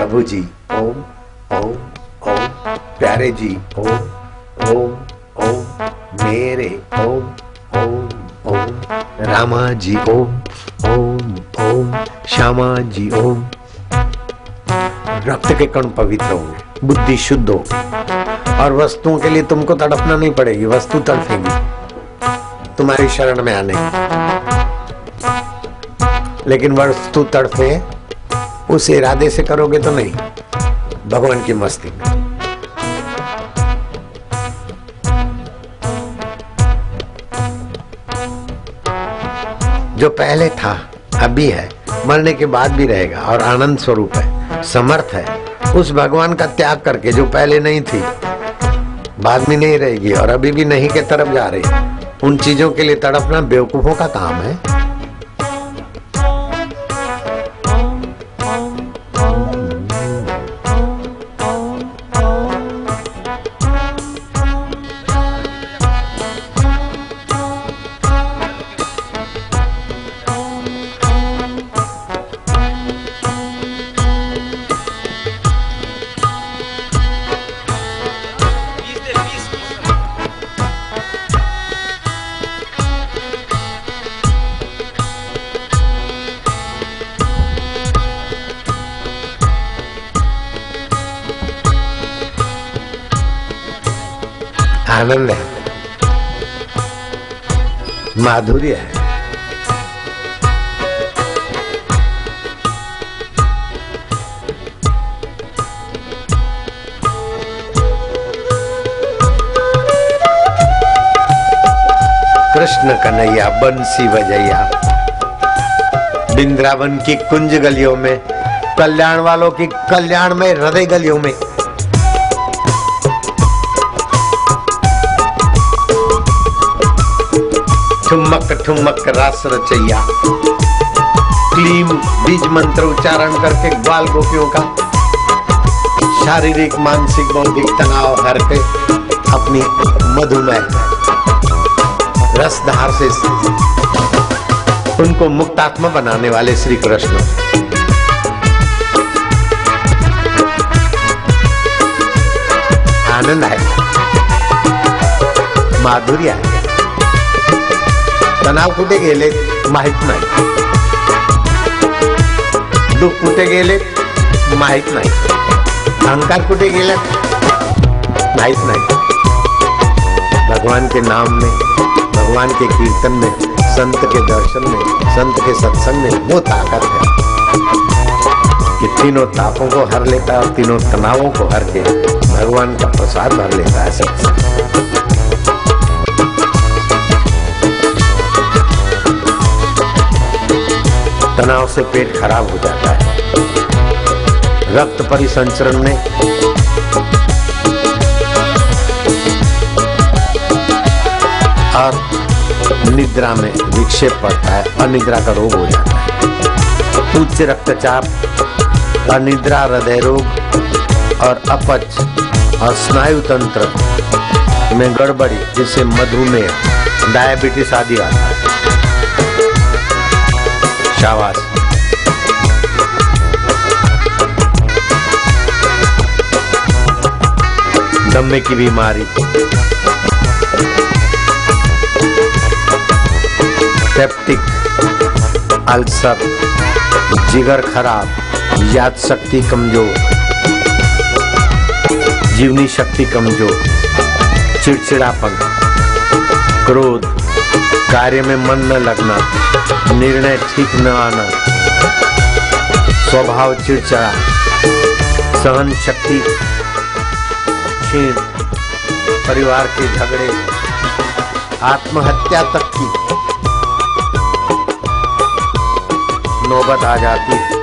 प्रभु जी ओम ओम ओम। प्यारे जी, ओम ओम ओम। मेरे, ओम ओम ओम। रामा जी, ओम ओम ओम। श्यामा जी, ओम। रक्त के कण पवित्र होंगे बुद्धि शुद्ध होगी और वस्तुओं के लिए तुमको तड़पना नहीं पड़ेगी, वस्तु तड़पेगी। तुम्हारी शरण में आने। लेकिन वस्तु तड़पे उस इरादे से करोगे तो नहीं। भगवान की मस्ती। जो पहले था, अभी है। मरने के बाद भी रहेगा और आनंद स्वरूप है। समर्थ है। उस भगवान का त्याग करके जो पहले नहीं थी, बाद में नहीं रहेगी और अभी भी नहीं के तरफ़ जा रही। उन चीज़ों के लिए तड़पना बेवकूफों का काम है। आनंद है। माधुर्य है। कृष्ण कन्हैया, बंसी बजैया, बिंद्रावन की कुंज गलियों में, कल्याण वालों की कल्याण में, हृदय गलियों में ठुमक ठुमक, रास रचैया। क्लीम बीज मंत्र उच्चारण करके ग्वाल गोपियों का शारीरिक, मानसिक, बौद्धिक तनाव हर के अपनी मधुमेह रसधार से उनको मुक्तात्मा बनाने वाले श्री कृष्ण। आनंद है। माधुर्य आहे तणाव कुठे गेले माहित नाही. दुःख कुठे गेले माहित नाही. अहंकार कुठे गेला माहित नाही. भगवान के नाम में, भगवान के कीर्तन में, संत के दर्शन में, संत के सत्संग में वो ताकत है कि तीनों तापों को हर लेता है और तीनों तनावों को हर के भगवान का प्रसाद भर लेता है सत्संग। तनाव से पेट खराब हो जाता है। रक्त परिसंचरण में और निद्रा में विक्षेप पड़ता है, अनिद्रा का रोग हो जाता है। उच्च रक्तचाप, अनिद्रा हृदय रोग और अपच और स्नायु तंत्र में गड़बड़ी जिससे मधुमेह, डायबिटीज़ आदि आता है। शाबाश। दम्मे की बीमारी। सेप्टिक अल्सर जिगर खराब, याद शक्ति कमज़ोर, जीवनी शक्ति कमज़ोर, चिड़चिड़ापन, क्रोध, कार्य में मन न लगना। निर्णय ठीक न आना। स्वभाव चिड़चिड़ा सहन शक्ति परिवार के झगड़े, आत्महत्या तक की नौबत आ जाती है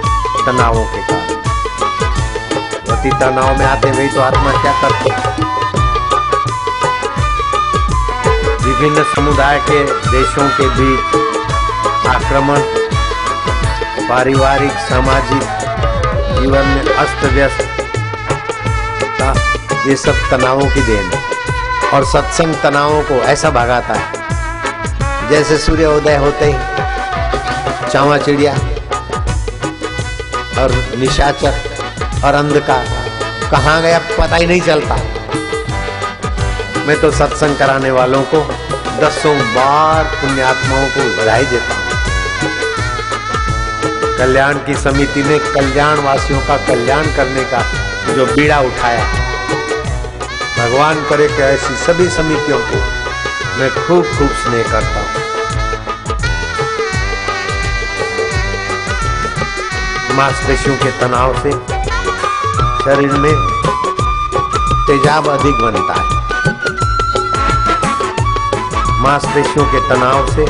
तनावों के कारण। पति तनाव में आते वही तो आत्महत्या करते विभिन्न समुदाय के देशों के बीच आक्रमण, पारिवारिक, सामाजिक जीवन में अस्त व्यस्त ये सब तनावों की देन है। और सत्संग तनावों को ऐसा भगाता है, जैसे सूर्योदय होते ही चावा चिड़िया और निशाचर और अंधकार। कहाँ गया? पता ही नहीं चलता। मैं तो सत्संग कराने वालों को दसों बार पुण्यात्माओं को बधाई देता कल्याण की समिति ने कल्याण वासियों का कल्याण करने का जो बीड़ा उठाया। भगवान करे कि ऐसी सभी समितियों को मैं खूब खूब स्नेह करता हूँ। मांसपेशियों के तनाव से शरीर में तेजाब अधिक बनता है। मांसपेशियों के तनाव से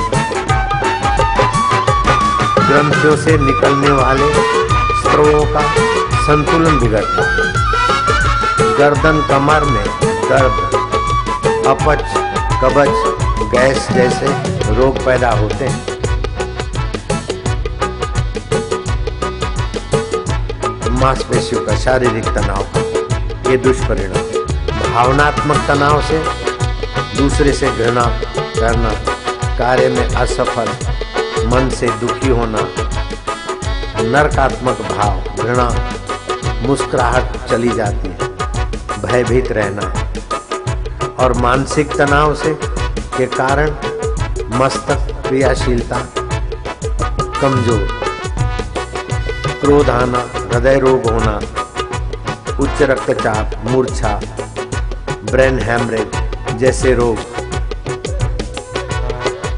ग्रंथियों से निकलने वाले स्त्रों का संतुलन बिगड़ता गर्दन कमर में दर्द, अपच, कबज, गैस जैसे रोग पैदा होते हैं। मांसपेशियों का शारीरिक तनाव, ये दुष्परिणाम भावनात्मक तनाव से दूसरे से घृणा करना कार्य में असफल मन से दुखी होना, नरकात्मक भाव, घृणा, मुस्कुराहट चली जाती है, भयभीत रहना और मानसिक तनाव से के कारण मस्तक क्रियाशीलता कमज़ोर, क्रोध आना, हृदय रोग होना, उच्च रक्तचाप, मूर्छा, ब्रेन हैमरेज जैसे रोग।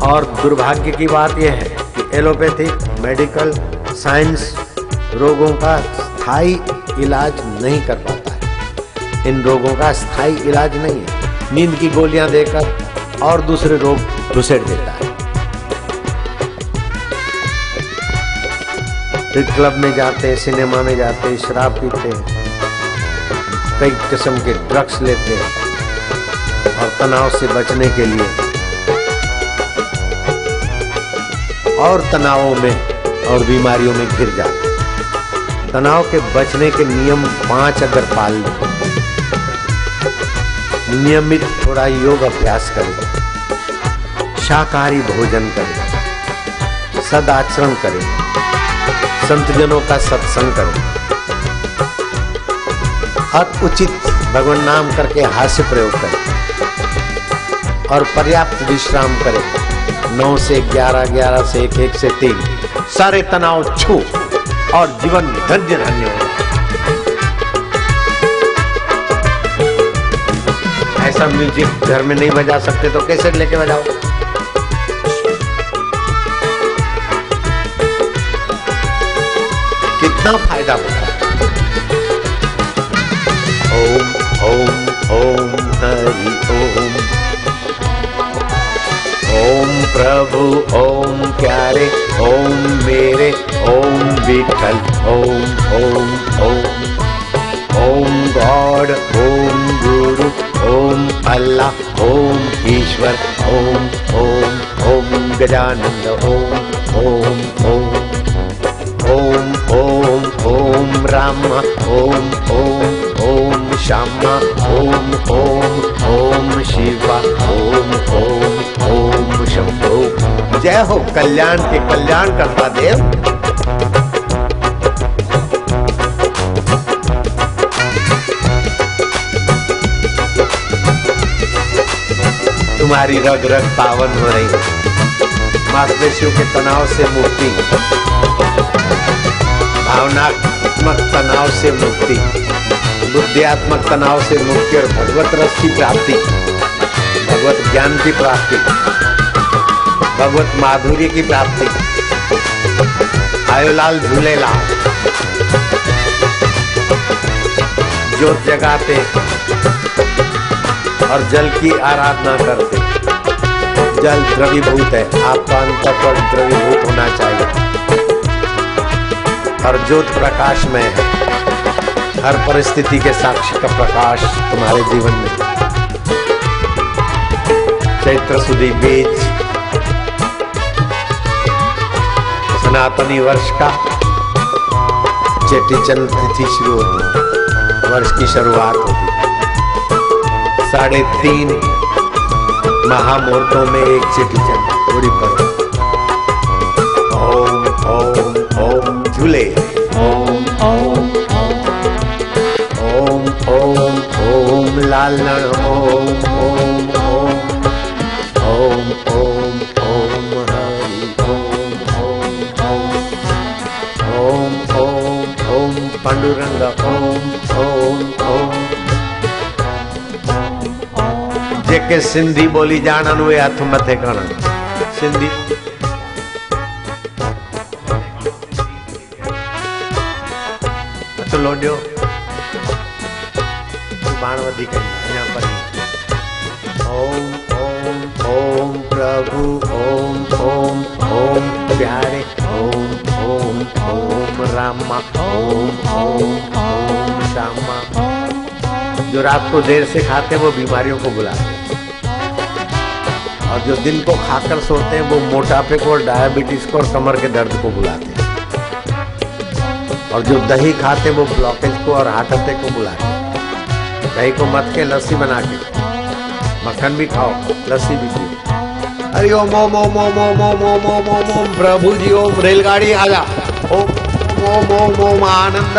और दुर्भाग्य की बात यह है एलोपैथिक मेडिकल साइंस रोगों का स्थायी इलाज नहीं कर पाता है। इन रोगों का स्थायी इलाज नहीं है। नींद की गोलियाँ देकर और दूसरे रोग घुसेड़ देता है। फिर क्लब में जाते हैं, सिनेमा में जाते हैं, शराब पीते हैं। कई किस्म के ड्रग्स लेते हैं और तनाव से बचने के लिए और तनावों में और बीमारियों में घिर जाते तनाव के बचने के नियम पाँच अगर पाल लें, नियमित थोड़ा योग अभ्यास करें, शाकाहारी भोजन करें, सदाचरण करें, संतजनों का सत्संग करें। और उचित भगवान नाम करके हास्य प्रयोग करें और पर्याप्त विश्राम करें। नौ से ग्यारह ग्यारह से एक एक से तीन। सारे तनाव छू और जीवन धन्य धन्य हो ऐसा म्यूज़िक घर में नहीं बजा सकते तो कैसे लेके बजाओ? कितना फ़ायदा होता है ओम ओम ओम, हरि ओम। प्रभु, ओम प्यारे, ओम मेरे, ओम विठल, ओम ओम ओम। ओम गॉड, ओम गुरु, ओम अल्लाह, ओम ईश्वर, ओम ओम ओम गजानंद, ओम ओम ओम। ओम ओम ओम राम, ओम ओम ओम श्यामा, ओम ओम ओम शिवा, ओम ओम। जय हो, कल्याण के कल्याण करता देव। तुम्हारी रग रग पावन हो रही है। मांसपेशियों के तनाव से मुक्ति। भावनात्मक तनाव से मुक्ति। बुद्धियात्मक तनाव से मुक्ति और भगवत रस की प्राप्ति। भगवत ज्ञान की प्राप्ति। भगवत माधुर्य की प्राप्ति। आयोलाल झूलेलाल ज्योत जगाते और जल की आराधना करते। जल द्रवीभूत है आपका अंतर पर द्रवीभूत होना चाहिए। और ज्योत प्रकाश में है। हर परिस्थिति के साक्षी का प्रकाश तुम्हारे जीवन में। चैत्र सुधी बीज सनातनी वर्ष का चेटी चंद तिथि शुरू होगी वर्ष की शुरुआत होगी साढ़े तीन महामूर्तों में एक चेटी चंद पूरी पर। ओम ओम ओम, झूले। ओम ओम ओम ओम ओम, लाल ओम पांडुरंग ओम ओम ओम जेके सिंधी ॿोली ॼाणनि उहे हथ मथे खणनि सिंधी हथ लोॾियो सुभाणे वधीक अञा पढ़ी ओम ओम ओम प्रभु ओम ओम ओम प्यारे ओम ओम रामा ओम ओम ओम श्यामा जो रात को देर से खाते हैं वो बीमारियों को बुलाते हैं और जो दिन को खाकर सोते हैं वो मोटापे को और डायबिटीज़ को और कमर के दर्द को बुलाते हैं और जो दही खाते हैं वो ब्लॉकेज को और हार्ट अटैक को बुलाते हैं दही को मत के लस्सी बना के मक्खन भी खाओ लस्सी भी पियो अरे ओम ओम ओम ओम ओम ओम ओम ओम ओम प्रभु जी ओम रेलगाड़ी आजा ओम ओम ओम आनंद